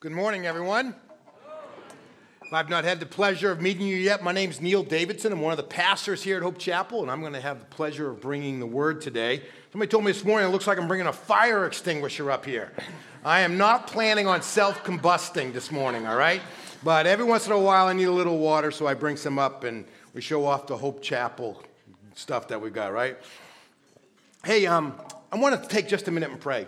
Good morning, everyone. If I've not had the pleasure of meeting you yet, my name is Neil Davidson. I'm one of the pastors here at Hope Chapel, and I'm going to have the pleasure of bringing the word today. Somebody told me this morning it looks like I'm bringing a fire extinguisher up here. I am not planning on self combusting this morning, all right? But every once in a while, I need a little water, so I bring some up and we show off the Hope Chapel stuff that we got, right? Hey, um, I want to take just a minute and pray.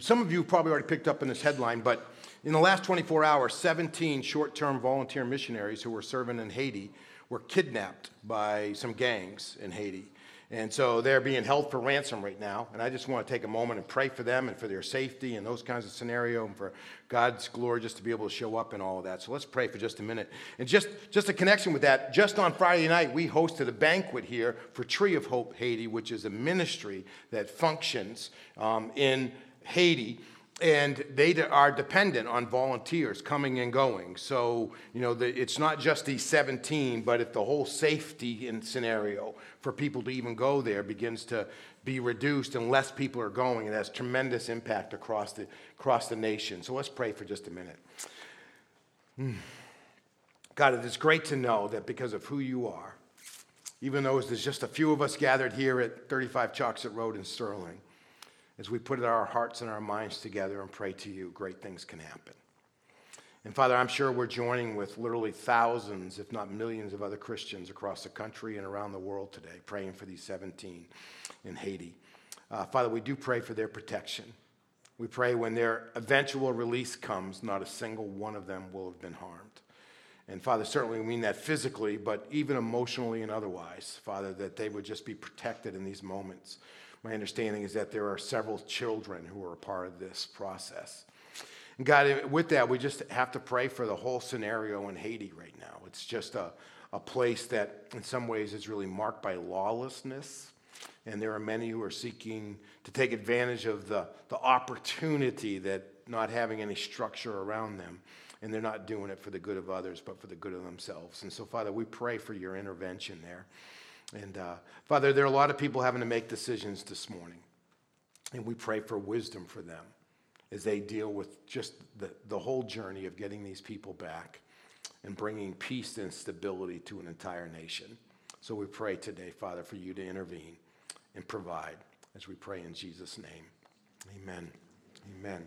Some of you probably already picked up in this headline, but in the last 24 hours, 17 short term volunteer missionaries who were serving in Haiti were kidnapped by some gangs in Haiti. And so they're being held for ransom right now. And I just want to take a moment and pray for them and for their safety and those kinds of scenario and for God's glory just to be able to show up in all of that. So let's pray for just a minute. And just, just a connection with that, just on Friday night, we hosted a banquet here for Tree of Hope Haiti, which is a ministry that functions um, in Haiti and they are dependent on volunteers coming and going. So, you know, the, it's not just these 17, but if the whole safety scenario for people to even go there begins to be reduced and less people are going, it has tremendous impact across the, across the nation. So let's pray for just a minute. Hmm. God, it is great to know that because of who you are, even though there's just a few of us gathered here at 35 Chocksett Road in Sterling, as we put our hearts and our minds together and pray to you, great things can happen. And Father, I'm sure we're joining with literally thousands, if not millions, of other Christians across the country and around the world today, praying for these 17 in Haiti. Uh, Father, we do pray for their protection. We pray when their eventual release comes, not a single one of them will have been harmed. And Father, certainly we mean that physically, but even emotionally and otherwise, Father, that they would just be protected in these moments. My understanding is that there are several children who are a part of this process. And God, eh, with that, we just have to pray for the whole scenario in Haiti right now. It's just a, a place that, in some ways, is really marked by lawlessness. And there are many who are seeking to take advantage of the, the opportunity that not having any structure around them. And they're not doing it for the good of others, but for the good of themselves. And so, Father, we pray for your intervention there. And uh, Father, there are a lot of people having to make decisions this morning. And we pray for wisdom for them as they deal with just the, the whole journey of getting these people back and bringing peace and stability to an entire nation. So we pray today, Father, for you to intervene and provide as we pray in Jesus' name. Amen. Amen.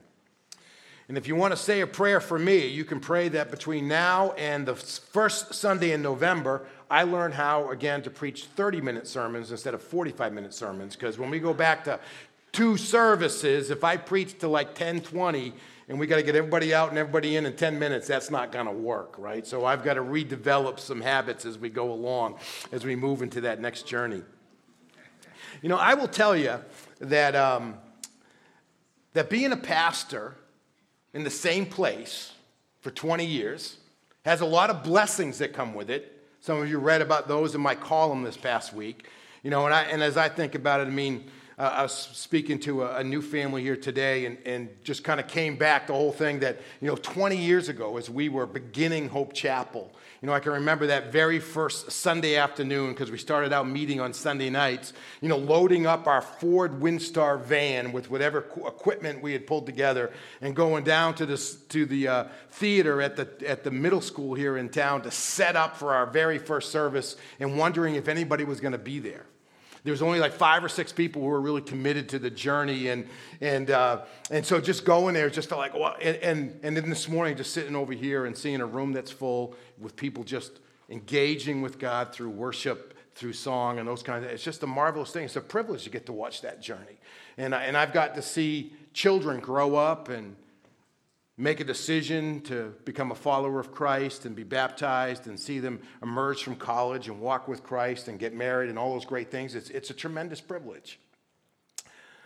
And if you want to say a prayer for me, you can pray that between now and the first Sunday in November, I learn how, again, to preach 30 minute sermons instead of 45 minute sermons. Because when we go back to two services, if I preach to like 10, 20, and we got to get everybody out and everybody in in 10 minutes, that's not going to work, right? So I've got to redevelop some habits as we go along, as we move into that next journey. You know, I will tell you that, um, that being a pastor, in the same place for 20 years, has a lot of blessings that come with it. Some of you read about those in my column this past week. You know, and, I, and as I think about it, I mean, uh, I was speaking to a, a, new family here today and, and just kind of came back the whole thing that, you know, 20 years ago as we were beginning Hope Chapel, you know, I can remember that very first Sunday afternoon because we started out meeting on Sunday nights, you know, loading up our Ford Windstar van with whatever equipment we had pulled together and going down to, this, to the uh, theater at the, at the middle school here in town to set up for our very first service and wondering if anybody was going to be there there was only like five or six people who were really committed to the journey and and uh, and so just going there just felt like well and, and and then this morning just sitting over here and seeing a room that's full with people just engaging with god through worship through song and those kinds of things. it's just a marvelous thing it's a privilege to get to watch that journey and, I, and i've got to see children grow up and make a decision to become a follower of Christ and be baptized and see them emerge from college and walk with Christ and get married and all those great things, it's, it's a tremendous privilege.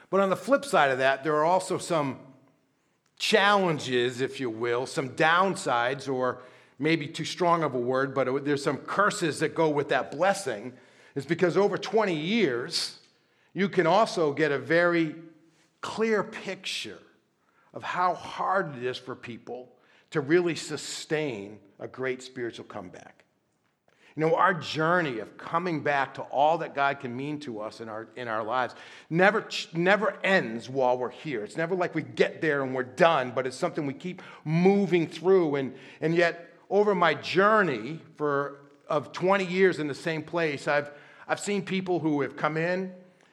But on the flip side of that, there are also some challenges, if you will, some downsides, or maybe too strong of a word, but there's some curses that go with that blessing, is because over 20 years, you can also get a very clear picture of how hard it is for people to really sustain a great spiritual comeback. You know, our journey of coming back to all that God can mean to us in our, in our lives never, never ends while we're here. It's never like we get there and we're done, but it's something we keep moving through. And, and yet, over my journey for, of 20 years in the same place, I've, I've seen people who have come in,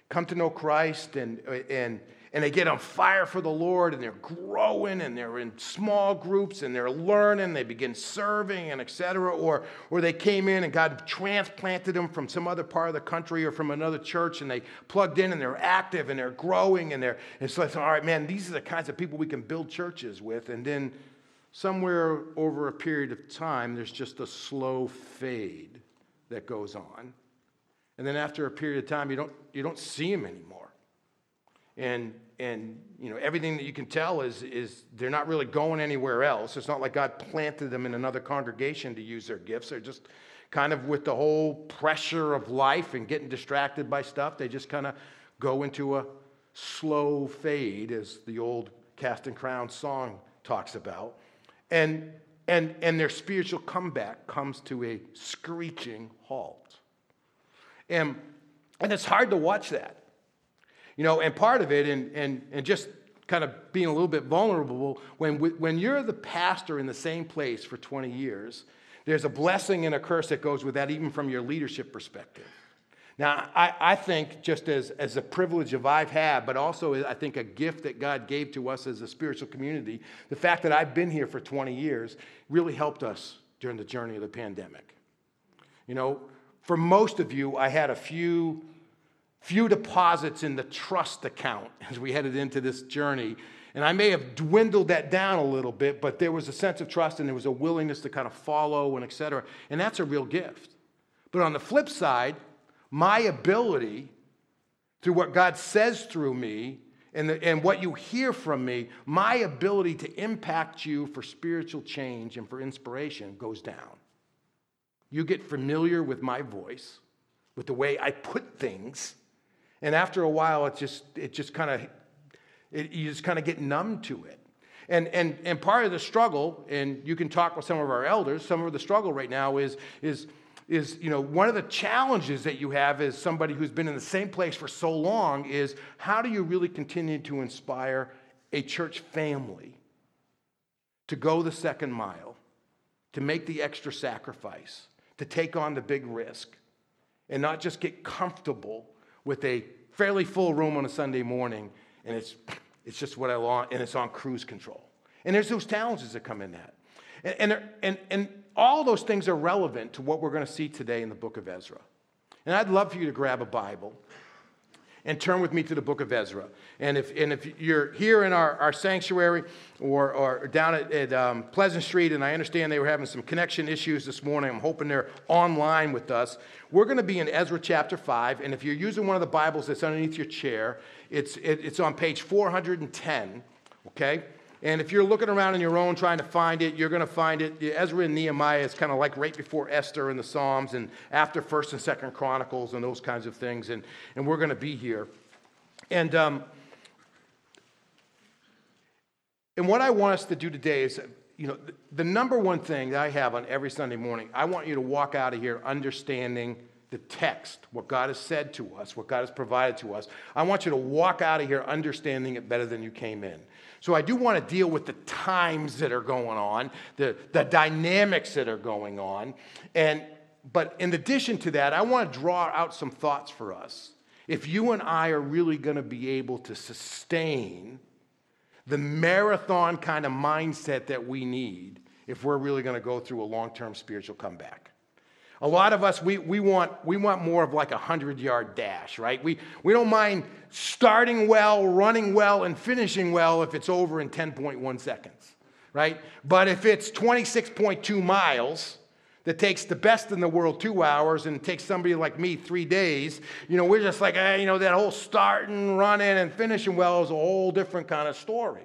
come to know Christ, and, and, and they get on fire for the Lord and they're growing and they're in small groups and they're learning, they begin serving and etc. Or, or they came in and God transplanted them from some other part of the country or from another church and they plugged in and they're active and they're growing and they're, and so I said, all right, man, these are the kinds of people we can build churches with. And then somewhere over a period of time, there's just a slow fade that goes on. And then after a period of time, you don't, you don't see them anymore and and you know everything that you can tell is is they're not really going anywhere else. It's not like god planted them in another congregation to use their gifts. They're just kind of with the whole pressure of life and getting distracted by stuff they just kind of go into a slow fade as the old Casting Crowns song talks about. And and and their spiritual comeback comes to a screeching halt. And and it's hard to watch that you know, and part of it, and, and, and just kind of being a little bit vulnerable, when, when you're the pastor in the same place for 20 years, there's a blessing and a curse that goes with that, even from your leadership perspective. Now, I, I think just as, as a privilege of I've had, but also I think a gift that God gave to us as a spiritual community, the fact that I've been here for 20 years really helped us during the journey of the pandemic. You know, for most of you, I had a few few deposits in the trust account as we headed into this journey. And I may have dwindled that down a little bit, but there was a sense of trust and there was a willingness to kind of follow and et cetera. And that's a real gift. But on the flip side, my ability through what God says through me and, the, and what you hear from me, my ability to impact you for spiritual change and for inspiration goes down. You get familiar with my voice, with the way I put things, and after a while, it just, it just kind of, you just kind of get numb to it. And, and, and part of the struggle, and you can talk with some of our elders, some of the struggle right now is, is, is you know, one of the challenges that you have as somebody who's been in the same place for so long is how do you really continue to inspire a church family to go the second mile, to make the extra sacrifice, to take on the big risk, and not just get comfortable with a fairly full room on a Sunday morning, and it's, it's just what I want, and it's on cruise control. And there's those challenges that come in that. And, and, and, and all those things are relevant to what we're going to see today in the book of Ezra. And I'd love for you to grab a Bible and turn with me to the book of Ezra. And if, and if you're here in our, our sanctuary or, or down at, at um, Pleasant Street, and I understand they were having some connection issues this morning, I'm hoping they're online with us. We're going to be in Ezra chapter 5. And if you're using one of the Bibles that's underneath your chair, it's, it, it's on page 410, okay? And if you're looking around on your own trying to find it, you're going to find it. Ezra and Nehemiah is kind of like right before Esther and the Psalms and after 1st and 2nd Chronicles and those kinds of things. And, and we're going to be here. And, um, and what I want us to do today is, you know, the, the number one thing that I have on every Sunday morning, I want you to walk out of here understanding the text, what God has said to us, what God has provided to us. I want you to walk out of here understanding it better than you came in. So I do want to deal with the times that are going on, the, the dynamics that are going on. And but in addition to that, I want to draw out some thoughts for us. If you and I are really going to be able to sustain the marathon kind of mindset that we need if we're really going to go through a long term spiritual comeback. A lot of us, we, we, want, we want more of like a 100 yard dash, right? We, we don't mind starting well, running well, and finishing well if it's over in 10.1 seconds, right? But if it's 26.2 miles, that takes the best in the world two hours and takes somebody like me three days, you know, we're just like, eh, you know, that whole starting, running, and finishing well is a whole different kind of story.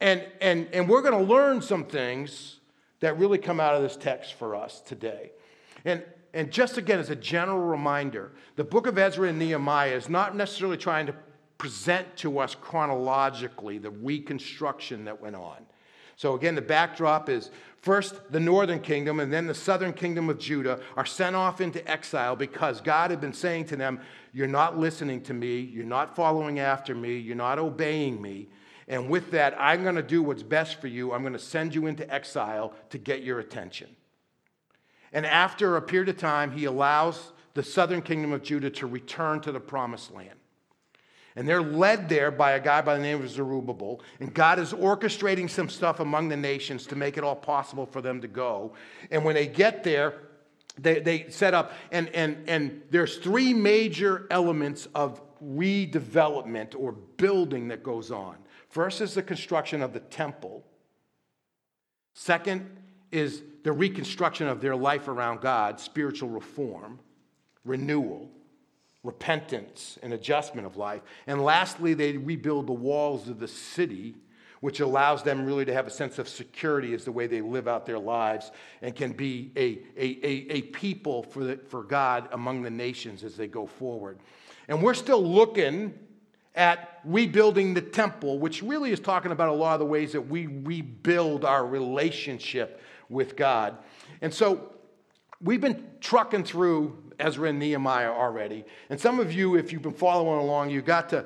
And, and, and we're going to learn some things that really come out of this text for us today. And, and just again, as a general reminder, the book of Ezra and Nehemiah is not necessarily trying to present to us chronologically the reconstruction that went on. So, again, the backdrop is first the northern kingdom and then the southern kingdom of Judah are sent off into exile because God had been saying to them, You're not listening to me, you're not following after me, you're not obeying me. And with that, I'm going to do what's best for you. I'm going to send you into exile to get your attention. And after a period of time, he allows the southern kingdom of Judah to return to the promised land. And they're led there by a guy by the name of Zerubbabel. And God is orchestrating some stuff among the nations to make it all possible for them to go. And when they get there, they, they set up, and, and, and there's three major elements of redevelopment or building that goes on. First is the construction of the temple. Second is the reconstruction of their life around God, spiritual reform, renewal repentance and adjustment of life. And lastly, they rebuild the walls of the city, which allows them really to have a sense of security as the way they live out their lives and can be a, a, a, a people for, the, for God among the nations as they go forward. And we're still looking at rebuilding the temple, which really is talking about a lot of the ways that we rebuild our relationship with God. And so we've been trucking through Ezra and Nehemiah already. And some of you, if you've been following along, you got to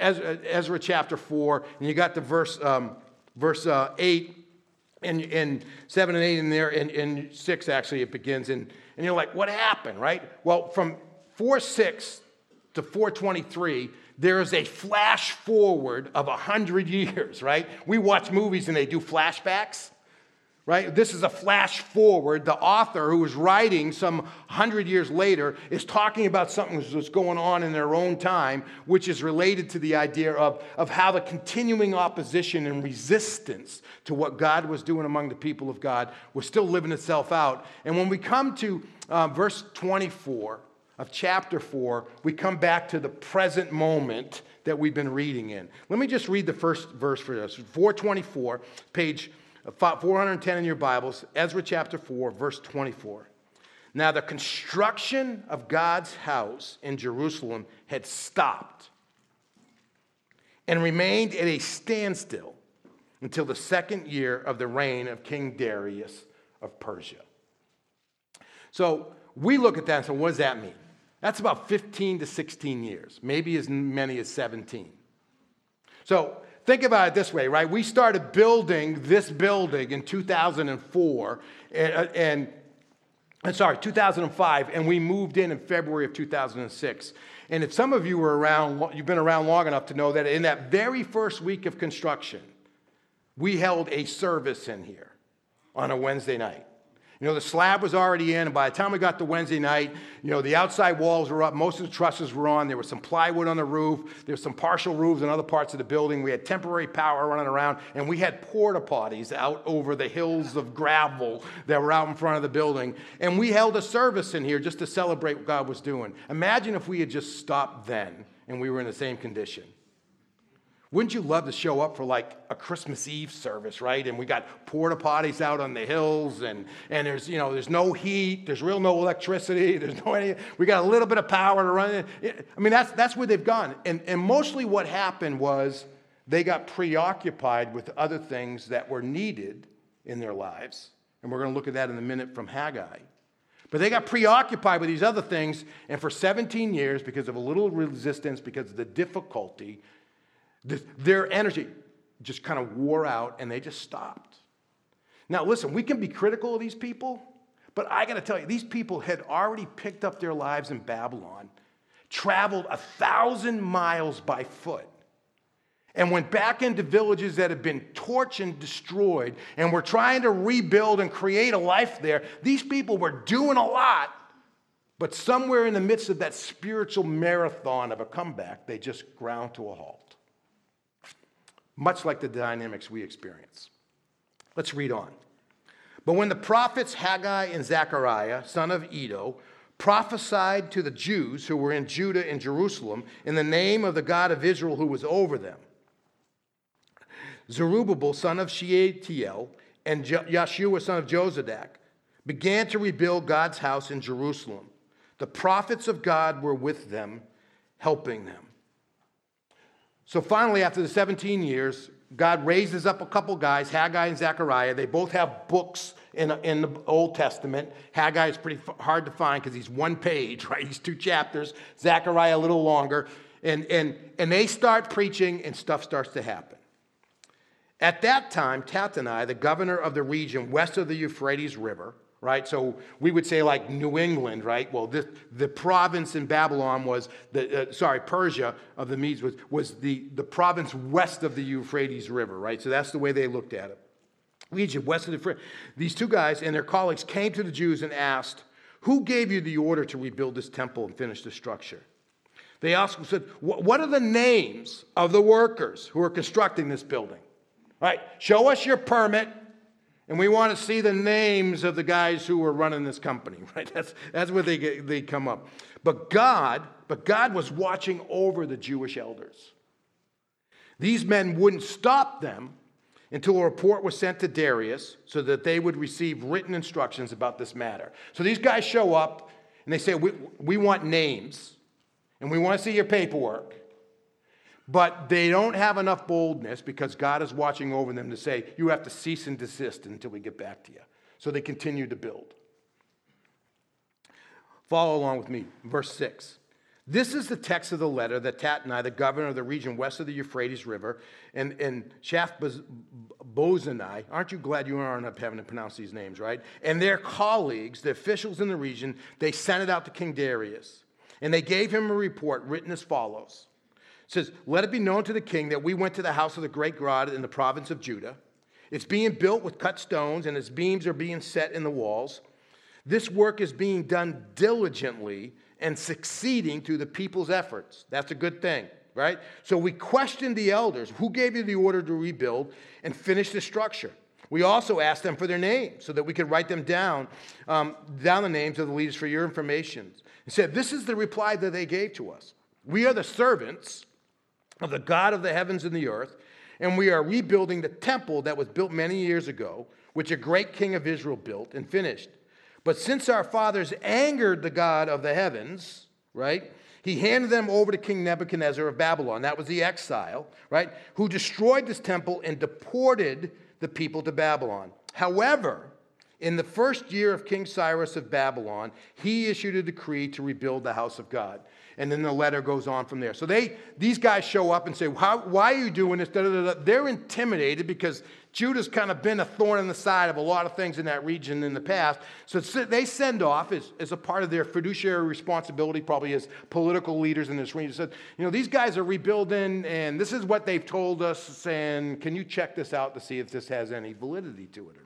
Ezra chapter 4, and you got to verse, um, verse uh, 8 and, and 7 and 8 in there, and, and 6 actually it begins. And, and you're like, what happened, right? Well, from 4 6 to 423, there is a flash forward of 100 years, right? We watch movies and they do flashbacks right? This is a flash forward. The author who is writing some hundred years later is talking about something that's going on in their own time, which is related to the idea of, of how the continuing opposition and resistance to what God was doing among the people of God was still living itself out. And when we come to uh, verse 24 of chapter 4, we come back to the present moment that we've been reading in. Let me just read the first verse for us 424, page Uh, 410 in your Bibles, Ezra chapter 4, verse 24. Now, the construction of God's house in Jerusalem had stopped and remained at a standstill until the second year of the reign of King Darius of Persia. So we look at that and say, what does that mean? That's about 15 to 16 years, maybe as many as 17. So Think about it this way, right? We started building this building in 2004, and, and, uh, and sorry, 2005, and we moved in in February of 2006. And if some of you were around, you've been around long enough to know that in that very first week of construction, we held a service in here on a Wednesday night. You know, the slab was already in, and by the time we got to Wednesday night, you know, the outside walls were up, most of the trusses were on, there was some plywood on the roof, there was some partial roofs in other parts of the building, we had temporary power running around, and we had porta potties out over the hills of gravel that were out in front of the building. And we held a service in here just to celebrate what God was doing. Imagine if we had just stopped then and we were in the same condition. Wouldn't you love to show up for like a Christmas Eve service, right? And we got porta potties out on the hills, and, and there's you know there's no heat, there's real no electricity, there's no any. We got a little bit of power to run it. I mean that's that's where they've gone, and and mostly what happened was they got preoccupied with other things that were needed in their lives, and we're going to look at that in a minute from Haggai. But they got preoccupied with these other things, and for 17 years, because of a little resistance, because of the difficulty, their energy just kind of wore out and they just stopped. Now, listen, we can be critical of these people, but I got to tell you, these people had already picked up their lives in Babylon, traveled a thousand miles by foot, and went back into villages that had been torched and destroyed, and were trying to rebuild and create a life there. These people were doing a lot, but somewhere in the midst of that spiritual marathon of a comeback, they just ground to a halt much like the dynamics we experience. Let's read on. But when the prophets Haggai and Zechariah, son of Iddo, prophesied to the Jews who were in Judah and Jerusalem in the name of the God of Israel who was over them, Zerubbabel, son of Shealtiel, and Yeshua, son of Jozadak, began to rebuild God's house in Jerusalem. The prophets of God were with them, helping them. So finally, after the 17 years, God raises up a couple guys, Haggai and Zechariah. They both have books in, in the Old Testament. Haggai is pretty hard to find because he's one page, right? He's two chapters. Zechariah a little longer. And, and, and they start preaching, and stuff starts to happen. At that time, Tattenai, the governor of the region west of the Euphrates River, right? So we would say like New England, right? Well, this, the province in Babylon was the uh, sorry Persia of the Medes was was the the province west of the Euphrates River, right? So that's the way they looked at it. Region west of the Euphrates. These two guys and their colleagues came to the Jews and asked, "Who gave you the order to rebuild this temple and finish the structure?" They asked, said, "What are the names of the workers who are constructing this building?" Right? Show us your permit and we want to see the names of the guys who were running this company, right? That's, that's what they, get, they come up. But God, but God was watching over the Jewish elders. These men wouldn't stop them until a report was sent to Darius so that they would receive written instructions about this matter. So these guys show up and they say, We, we want names and we want to see your paperwork. But they don't have enough boldness because God is watching over them to say, you have to cease and desist until we get back to you. So they continue to build. Follow along with me. Verse 6. This is the text of the letter that Tattenai, the governor of the region west of the Euphrates River, and, and Shaphbozani, aren't you glad you aren't up having to pronounce these names, right? And their colleagues, the officials in the region, they sent it out to King Darius. And they gave him a report written as follows says, Let it be known to the king that we went to the house of the great God in the province of Judah. It's being built with cut stones, and its beams are being set in the walls. This work is being done diligently and succeeding through the people's efforts. That's a good thing, right? So we questioned the elders who gave you the order to rebuild and finish the structure. We also asked them for their names so that we could write them down, um, down the names of the leaders for your information. And said, This is the reply that they gave to us. We are the servants of the God of the heavens and the earth, and we are rebuilding the temple that was built many years ago, which a great king of Israel built and finished. But since our fathers angered the God of the heavens, right, he handed them over to King Nebuchadnezzar of Babylon. That was the exile, right, who destroyed this temple and deported the people to Babylon. However, in the first year of King Cyrus of Babylon, he issued a decree to rebuild the house of God and then the letter goes on from there. So they, these guys show up and say, "Why are you doing this?" Da, da, da. They're intimidated because Judah's kind of been a thorn in the side of a lot of things in that region in the past. So they send off as, as a part of their fiduciary responsibility, probably as political leaders in this region. Said, "You know, these guys are rebuilding, and this is what they've told us. And can you check this out to see if this has any validity to it or not?"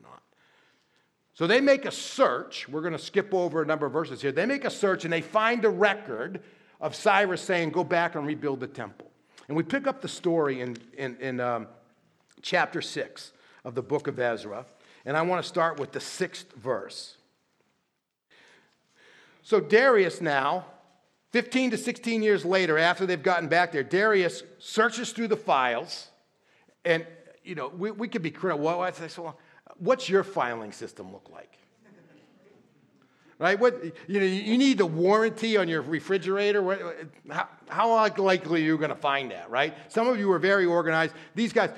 So they make a search. We're going to skip over a number of verses here. They make a search and they find a record of Cyrus saying, Go back and rebuild the temple. And we pick up the story in, in, in um, chapter 6 of the book of Ezra. And I want to start with the sixth verse. So, Darius now, 15 to 16 years later, after they've gotten back there, Darius searches through the files. And, you know, we, we could be critical. Well, what's your filing system look like? right? What, you know, you need the warranty on your refrigerator. How, how likely are you going to find that, right? Some of you are very organized. These guys,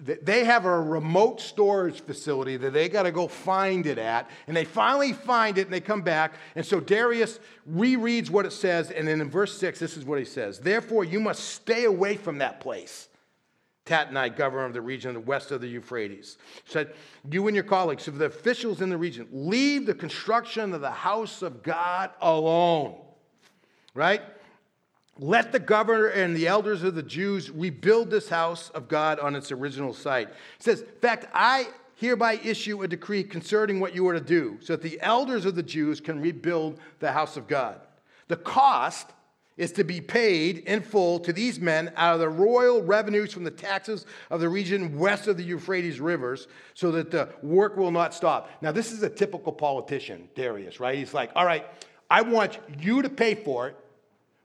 they have a remote storage facility that they got to go find it at, and they finally find it and they come back. And so Darius rereads what it says, and then in verse 6, this is what he says Therefore, you must stay away from that place Tattenai, governor of the region west of the Euphrates, said, You and your colleagues, of the officials in the region, leave the construction of the house of God alone. Right? Let the governor and the elders of the Jews rebuild this house of God on its original site. It says, In fact, I hereby issue a decree concerning what you are to do, so that the elders of the Jews can rebuild the house of God. The cost is to be paid in full to these men out of the royal revenues from the taxes of the region west of the Euphrates rivers so that the work will not stop. Now, this is a typical politician, Darius, right? He's like, all right, I want you to pay for it,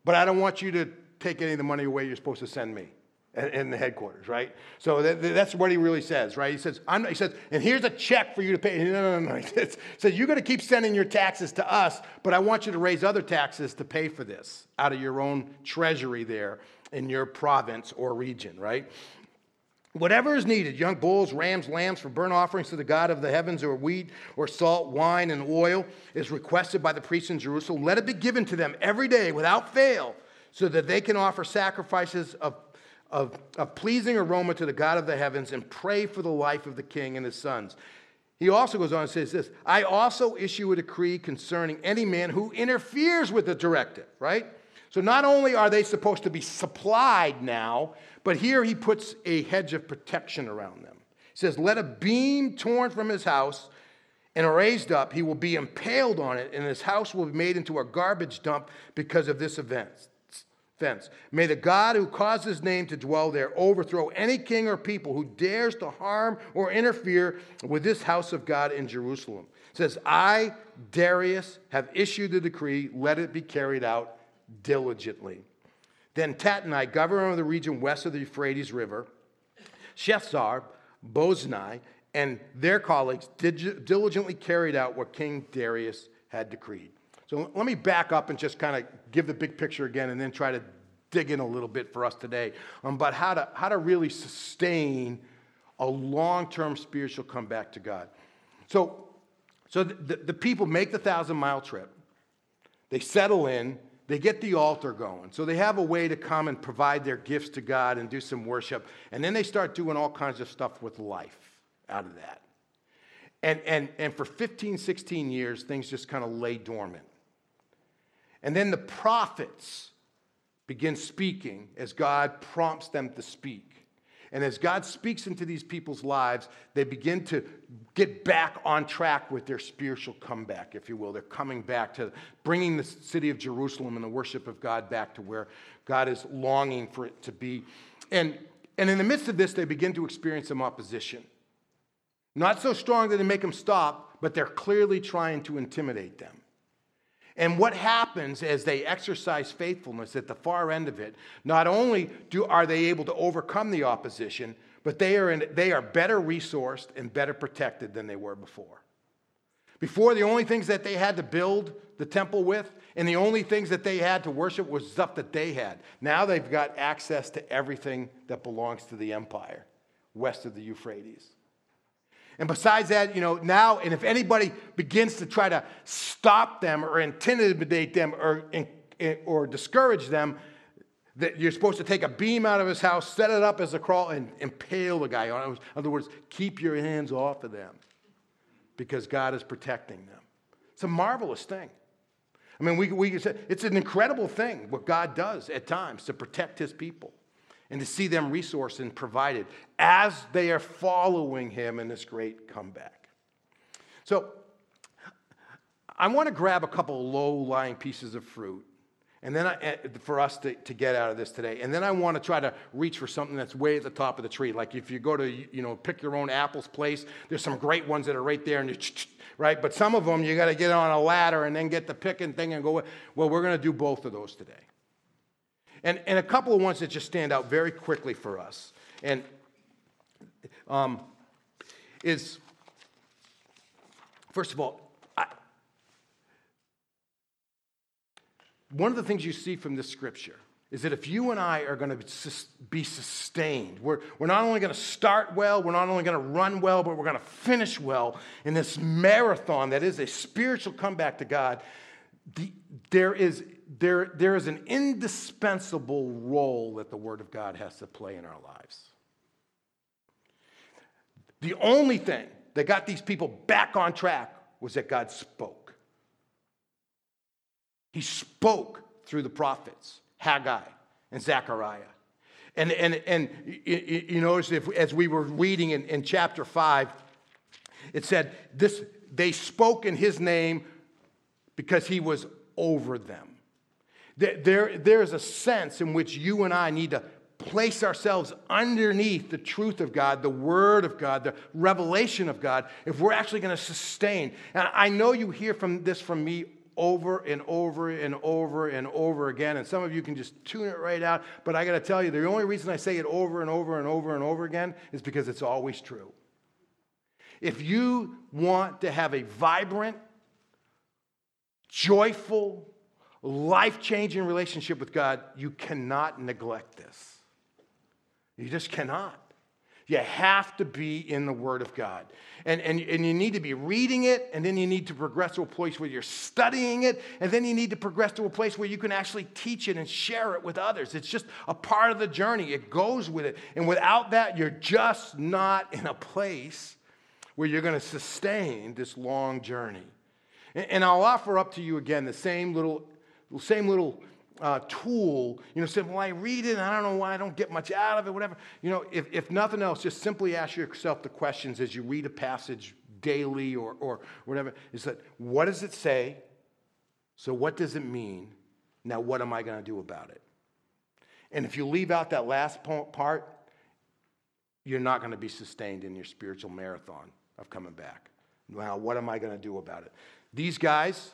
but I don't want you to take any of the money away you're supposed to send me in the headquarters, right? So that, that's what he really says, right? He says, I'm he says, and here's a check for you to pay. No, no, no, no. He says, you're going to keep sending your taxes to us, but I want you to raise other taxes to pay for this out of your own treasury there in your province or region, right? Whatever is needed young bulls, rams, lambs for burnt offerings to the God of the heavens, or wheat, or salt, wine, and oil is requested by the priests in Jerusalem. Let it be given to them every day without fail, so that they can offer sacrifices of, of, of pleasing aroma to the God of the heavens and pray for the life of the king and his sons. He also goes on and says this I also issue a decree concerning any man who interferes with the directive, right? So not only are they supposed to be supplied now, but here he puts a hedge of protection around them. He says, Let a beam torn from his house and raised up, he will be impaled on it, and his house will be made into a garbage dump because of this event. Fence. May the God who caused his name to dwell there overthrow any king or people who dares to harm or interfere with this house of God in Jerusalem. It says, I, Darius, have issued the decree, let it be carried out diligently. Then Tatnai, governor of the region west of the Euphrates River, Shethar, Boznai, and their colleagues diligently carried out what King Darius had decreed. So let me back up and just kind of give the big picture again and then try to dig in a little bit for us today um, about how to, how to really sustain a long term spiritual comeback to God. So, so the, the people make the thousand mile trip, they settle in, they get the altar going. So they have a way to come and provide their gifts to God and do some worship. And then they start doing all kinds of stuff with life out of that. And, and, and for 15, 16 years, things just kind of lay dormant. And then the prophets begin speaking as God prompts them to speak. And as God speaks into these people's lives, they begin to get back on track with their spiritual comeback, if you will. They're coming back to bringing the city of Jerusalem and the worship of God back to where God is longing for it to be. And, and in the midst of this, they begin to experience some opposition. Not so strong that they make them stop, but they're clearly trying to intimidate them. And what happens as they exercise faithfulness at the far end of it, not only do, are they able to overcome the opposition, but they are, in, they are better resourced and better protected than they were before. Before, the only things that they had to build the temple with and the only things that they had to worship was stuff that they had. Now they've got access to everything that belongs to the empire west of the Euphrates. And besides that, you know, now, and if anybody begins to try to stop them or intimidate them or, or discourage them, that you're supposed to take a beam out of his house, set it up as a crawl, and impale the guy on it. In other words, keep your hands off of them because God is protecting them. It's a marvelous thing. I mean, we, we, it's an incredible thing what God does at times to protect his people and to see them resourced and provided as they are following him in this great comeback. So, I want to grab a couple low lying pieces of fruit. And then I, eh, for us to, to get out of this today. And then I want to try to reach for something that's way at the top of the tree. Like if you go to, you know, pick your own apples place, there's some great ones that are right there and you, right? But some of them you got to get on a ladder and then get the picking thing and go, well, we're going to do both of those today. And, and a couple of ones that just stand out very quickly for us. And um, is, first of all, I, one of the things you see from this scripture is that if you and I are going to be sustained, we're, we're not only going to start well, we're not only going to run well, but we're going to finish well in this marathon that is a spiritual comeback to God. The, there is there, there is an indispensable role that the Word of God has to play in our lives. The only thing that got these people back on track was that God spoke. He spoke through the prophets, Haggai and Zechariah. And, and, and you notice if, as we were reading in, in chapter 5, it said, this, they spoke in his name because he was over them. There, there's a sense in which you and I need to place ourselves underneath the truth of God, the Word of God, the revelation of God, if we're actually going to sustain. And I know you hear from this from me over and over and over and over again, and some of you can just tune it right out. But I got to tell you, the only reason I say it over and over and over and over again is because it's always true. If you want to have a vibrant, joyful, life changing relationship with God, you cannot neglect this. You just cannot. You have to be in the Word of God. And, and, and you need to be reading it, and then you need to progress to a place where you're studying it, and then you need to progress to a place where you can actually teach it and share it with others. It's just a part of the journey, it goes with it. And without that, you're just not in a place where you're going to sustain this long journey. And, I'll offer up to you again the same little, same little uh, tool, you know, saying, well, I read it and I don't know why I don't get much out of it, whatever. You know, if, if nothing else, just simply ask yourself the questions as you read a passage daily or, or whatever is that, what does it say? So, what does it mean? Now, what am I going to do about it? And if you leave out that last part, you're not going to be sustained in your spiritual marathon of coming back. Now, what am I going to do about it? These guys,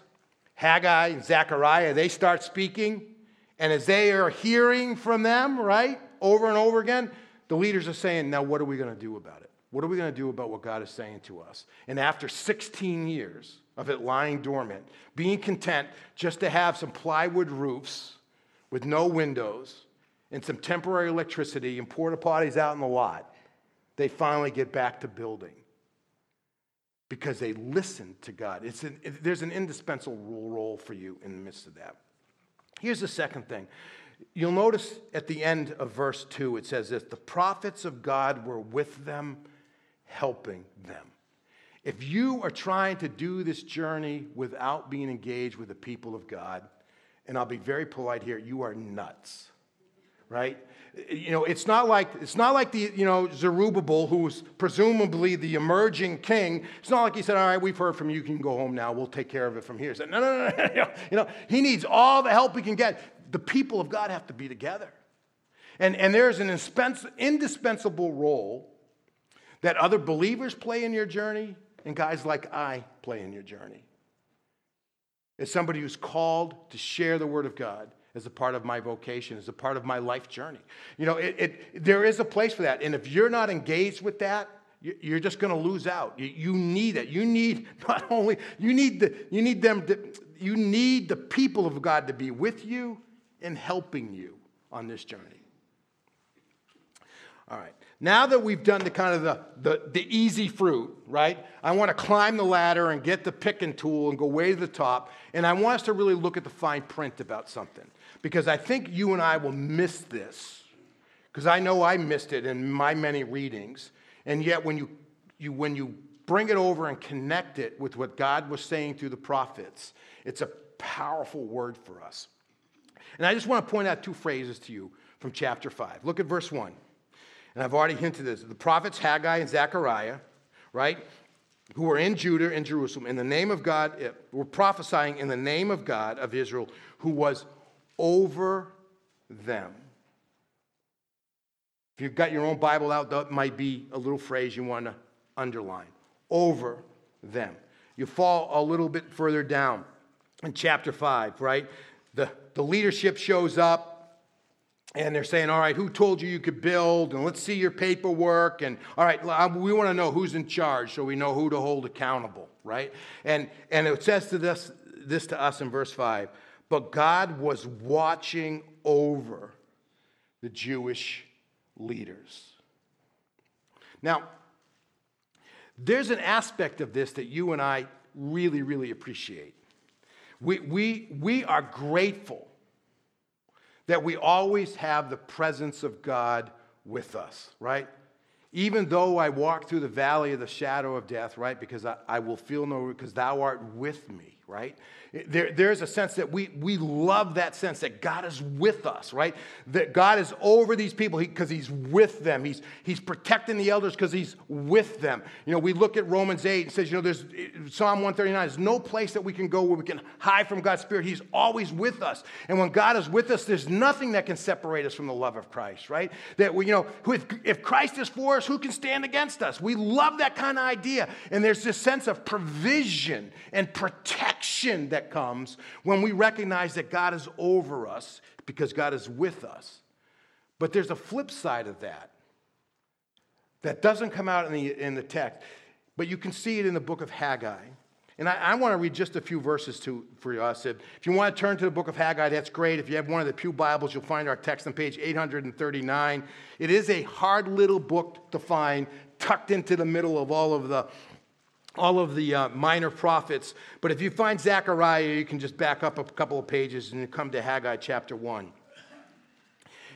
Haggai and Zechariah, they start speaking. And as they are hearing from them, right, over and over again, the leaders are saying, Now, what are we going to do about it? What are we going to do about what God is saying to us? And after 16 years of it lying dormant, being content just to have some plywood roofs with no windows and some temporary electricity and porta potties out in the lot, they finally get back to building because they listened to God. It's an, it, there's an indispensable role for you in the midst of that. Here's the second thing. You'll notice at the end of verse 2, it says this the prophets of God were with them, helping them. If you are trying to do this journey without being engaged with the people of God, and I'll be very polite here, you are nuts, right? You know, it's not like it's not like the you know Zerubbabel, who's presumably the emerging king. It's not like he said, "All right, we've heard from you. You can go home now. We'll take care of it from here." He said, "No, no, no, no." You know, he needs all the help he can get. The people of God have to be together, and and there's an indispensable role that other believers play in your journey, and guys like I play in your journey. As somebody who's called to share the word of God as a part of my vocation, as a part of my life journey. You know, it, it, there is a place for that. And if you're not engaged with that, you're just going to lose out. You, you, need it. You need not only, you need, the, you need them to, you need the people of God to be with you and helping you on this journey. All right. Now that we've done the kind of the, the, the, easy fruit, right? I want to climb the ladder and get the picking tool and go way to the top. And I want us to really look at the fine print about something because I think you and I will miss this, because I know I missed it in my many readings. And yet, when you, you, when you bring it over and connect it with what God was saying through the prophets, it's a powerful word for us. And I just want to point out two phrases to you from chapter 5. Look at verse 1. And I've already hinted this. The prophets Haggai and Zechariah, right, who were in Judah and Jerusalem, in the name of God, eh, were prophesying in the name of God of Israel, who was over them. If you've got your own Bible out, that might be a little phrase you want to underline. Over them. You fall a little bit further down in chapter 5, right? The, the leadership shows up and they're saying, All right, who told you you could build? And let's see your paperwork. And all right, we want to know who's in charge so we know who to hold accountable, right? And, and it says to this, this to us in verse 5 but God was watching over the Jewish leaders. Now, there's an aspect of this that you and I really, really appreciate. We, we, we are grateful that we always have the presence of God with us, right? Even though I walk through the valley of the shadow of death, right? Because I, I will feel no, because thou art with me, right? There, there's a sense that we, we love that sense that God is with us, right? That God is over these people because he, He's with them. He's, he's protecting the elders because He's with them. You know, we look at Romans 8 and says, you know, there's Psalm 139, there's no place that we can go where we can hide from God's Spirit. He's always with us. And when God is with us, there's nothing that can separate us from the love of Christ, right? That we, you know, if, if Christ is for us, who can stand against us? We love that kind of idea. And there's this sense of provision and protection that that comes when we recognize that God is over us because God is with us. But there's a flip side of that that doesn't come out in the, in the text, but you can see it in the book of Haggai. And I, I want to read just a few verses to, for us. If, if you want to turn to the book of Haggai, that's great. If you have one of the Pew Bibles, you'll find our text on page 839. It is a hard little book to find, tucked into the middle of all of the all of the uh, minor prophets. But if you find Zechariah, you can just back up a couple of pages and come to Haggai chapter 1.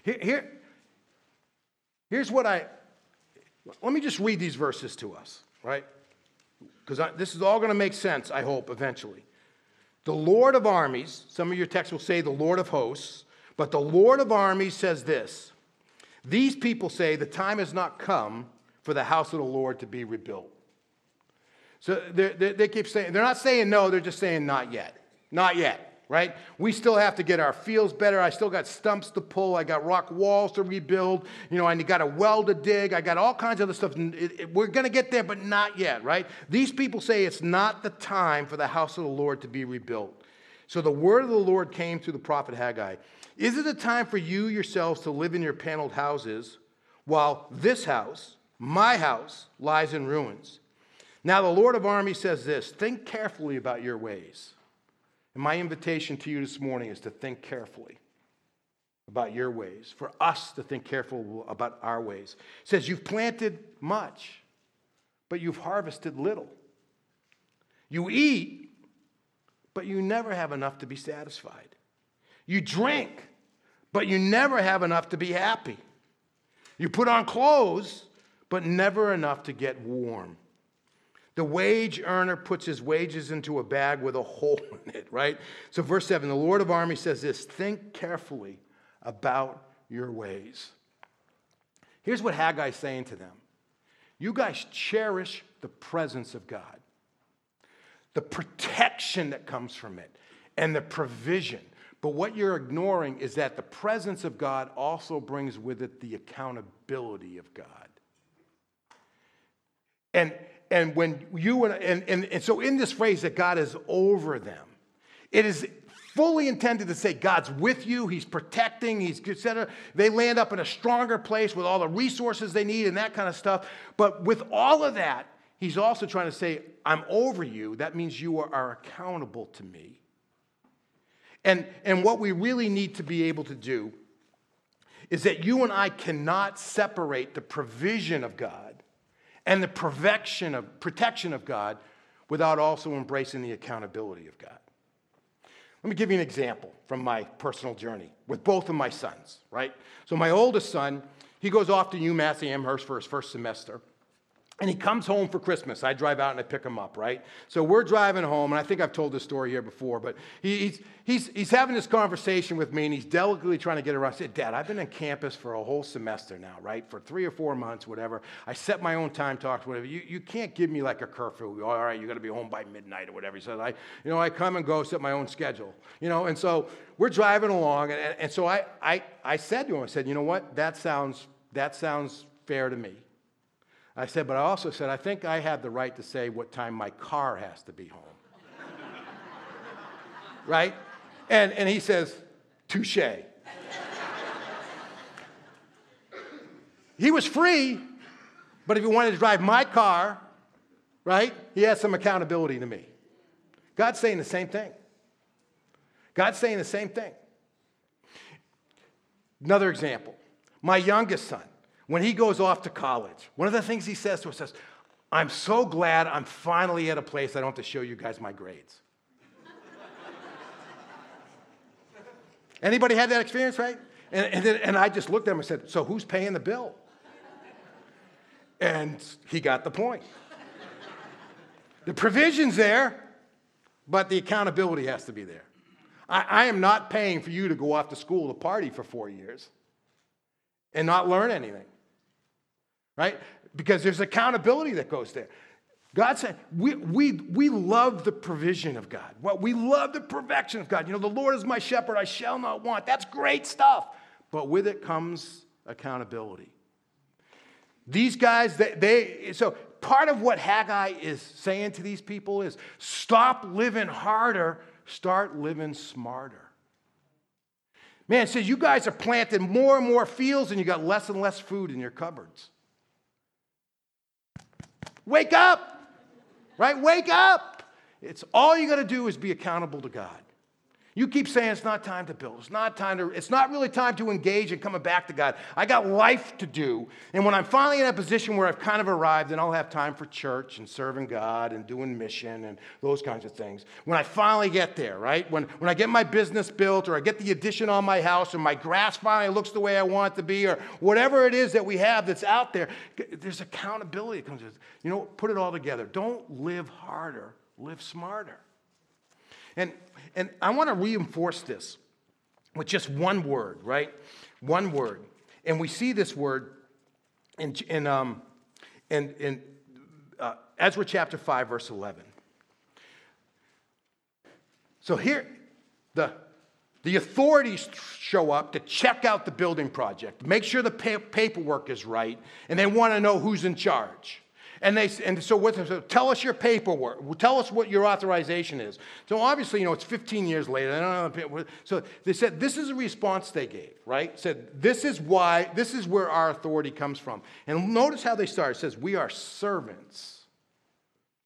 Here, here, here's what I, let me just read these verses to us, right? Because this is all going to make sense, I hope, eventually. The Lord of armies, some of your texts will say the Lord of hosts, but the Lord of armies says this These people say the time has not come for the house of the Lord to be rebuilt. So they, they keep saying, they're not saying no, they're just saying not yet. Not yet, right? We still have to get our fields better. I still got stumps to pull. I got rock walls to rebuild. You know, I got a well to dig. I got all kinds of other stuff. It, it, we're going to get there, but not yet, right? These people say it's not the time for the house of the Lord to be rebuilt. So the word of the Lord came through the prophet Haggai. Is it a time for you yourselves to live in your paneled houses while this house, my house, lies in ruins? Now, the Lord of armies says this think carefully about your ways. And my invitation to you this morning is to think carefully about your ways, for us to think carefully about our ways. It says, You've planted much, but you've harvested little. You eat, but you never have enough to be satisfied. You drink, but you never have enough to be happy. You put on clothes, but never enough to get warm. The wage earner puts his wages into a bag with a hole in it, right? So, verse 7 the Lord of armies says this think carefully about your ways. Here's what Haggai's saying to them You guys cherish the presence of God, the protection that comes from it, and the provision. But what you're ignoring is that the presence of God also brings with it the accountability of God. And and when you and, and, and, and so in this phrase that God is over them, it is fully intended to say God's with you, He's protecting, He's etc. They land up in a stronger place with all the resources they need and that kind of stuff. But with all of that, He's also trying to say, I'm over you. That means you are, are accountable to me. And, and what we really need to be able to do is that you and I cannot separate the provision of God and the protection of, protection of God without also embracing the accountability of God. Let me give you an example from my personal journey with both of my sons, right? So, my oldest son, he goes off to UMass Amherst for his first semester. And he comes home for Christmas. I drive out and I pick him up, right? So we're driving home, and I think I've told this story here before, but he's, he's, he's having this conversation with me, and he's delicately trying to get around. I said, Dad, I've been on campus for a whole semester now, right? For three or four months, whatever. I set my own time talks, whatever. You, you can't give me like a curfew. All right, you got to be home by midnight or whatever. He says, I, you know, I come and go, set my own schedule, you know? And so we're driving along, and, and, and so I, I, I said to him, I said, you know what? That sounds, that sounds fair to me. I said, but I also said, I think I have the right to say what time my car has to be home. right? And, and he says, touche. he was free, but if he wanted to drive my car, right, he has some accountability to me. God's saying the same thing. God's saying the same thing. Another example my youngest son. When he goes off to college, one of the things he says to us is, I'm so glad I'm finally at a place I don't have to show you guys my grades. Anybody had that experience, right? And, and, then, and I just looked at him and said, So who's paying the bill? And he got the point. the provision's there, but the accountability has to be there. I, I am not paying for you to go off to school to party for four years and not learn anything right? Because there's accountability that goes there. God said, we, we, we love the provision of God. Well, we love the perfection of God. You know, the Lord is my shepherd, I shall not want. That's great stuff. But with it comes accountability. These guys, they, they so part of what Haggai is saying to these people is stop living harder, start living smarter. Man, says you guys are planting more and more fields and you got less and less food in your cupboards. Wake up, right? Wake up. It's all you got to do is be accountable to God. You keep saying it's not time to build. It's not time to, it's not really time to engage and coming back to God. I got life to do. And when I'm finally in a position where I've kind of arrived, then I'll have time for church and serving God and doing mission and those kinds of things. When I finally get there, right? When, when I get my business built or I get the addition on my house or my grass finally looks the way I want it to be or whatever it is that we have that's out there, there's accountability that comes with You know, put it all together. Don't live harder, live smarter. And and I want to reinforce this with just one word, right? One word. And we see this word in, in, um, in, in uh, Ezra chapter 5, verse 11. So here, the, the authorities show up to check out the building project, make sure the pa- paperwork is right, and they want to know who's in charge. And, they, and so, what, so tell us your paperwork. Tell us what your authorization is. So obviously, you know, it's 15 years later. Know. So they said, this is a response they gave, right? Said, this is why, this is where our authority comes from. And notice how they start. It says, we are servants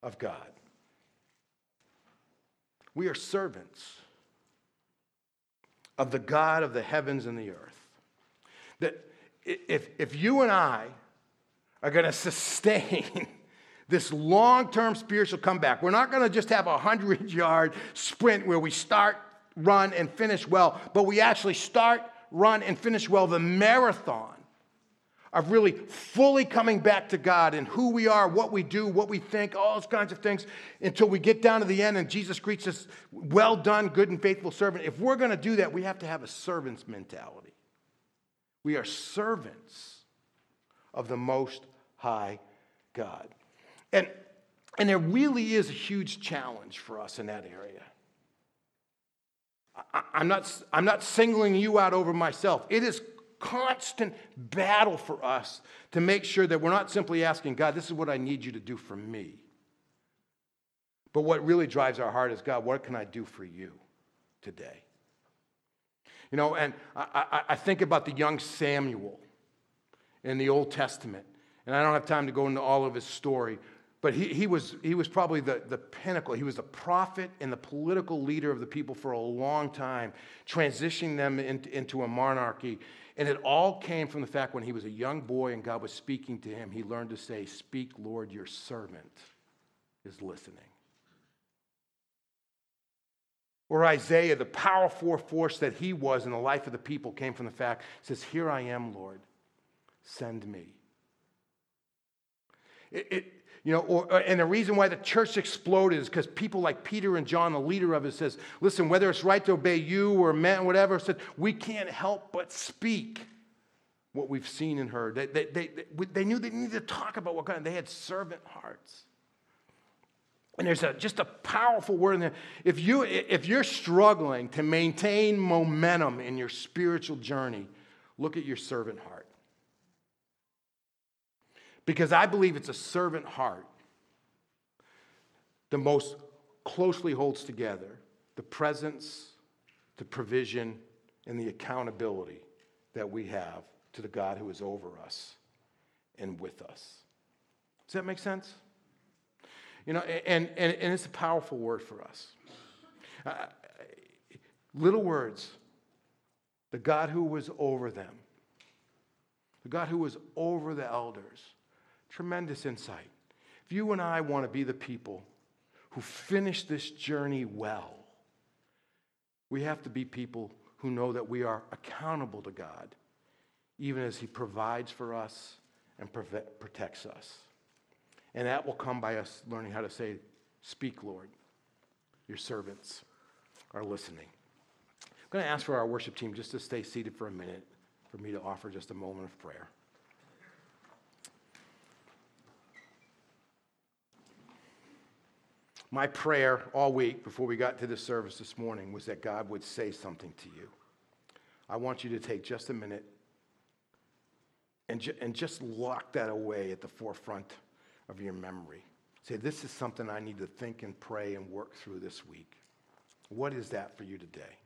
of God. We are servants of the God of the heavens and the earth. That if, if you and I are going to sustain this long term spiritual comeback. We're not going to just have a 100 yard sprint where we start, run, and finish well, but we actually start, run, and finish well the marathon of really fully coming back to God and who we are, what we do, what we think, all those kinds of things until we get down to the end and Jesus greets us, well done, good and faithful servant. If we're going to do that, we have to have a servant's mentality. We are servants of the Most High God. And, and there really is a huge challenge for us in that area. I, I'm, not, I'm not singling you out over myself. It is constant battle for us to make sure that we're not simply asking God, this is what I need you to do for me. But what really drives our heart is God, what can I do for you today? You know, and I, I, I think about the young Samuel in the Old Testament. And I don't have time to go into all of his story, but he, he, was, he was probably the, the pinnacle. He was the prophet and the political leader of the people for a long time, transitioning them into, into a monarchy. And it all came from the fact when he was a young boy and God was speaking to him, he learned to say, Speak, Lord, your servant is listening. Or Isaiah, the powerful force that he was in the life of the people came from the fact, says, Here I am, Lord send me. It, it, you know, or, uh, and the reason why the church exploded is because people like Peter and John, the leader of it, says, listen, whether it's right to obey you or man, whatever, said, we can't help but speak what we've seen and heard. They, they, they, they knew they needed to talk about what of, they had servant hearts. And there's a, just a powerful word in there. If, you, if you're struggling to maintain momentum in your spiritual journey, look at your servant heart. Because I believe it's a servant heart that most closely holds together the presence, the provision, and the accountability that we have to the God who is over us and with us. Does that make sense? You know, and, and, and it's a powerful word for us. Uh, little words, the God who was over them, the God who was over the elders, Tremendous insight. If you and I want to be the people who finish this journey well, we have to be people who know that we are accountable to God, even as He provides for us and protects us. And that will come by us learning how to say, Speak, Lord. Your servants are listening. I'm going to ask for our worship team just to stay seated for a minute for me to offer just a moment of prayer. My prayer all week before we got to this service this morning was that God would say something to you. I want you to take just a minute and, ju- and just lock that away at the forefront of your memory. Say, this is something I need to think and pray and work through this week. What is that for you today?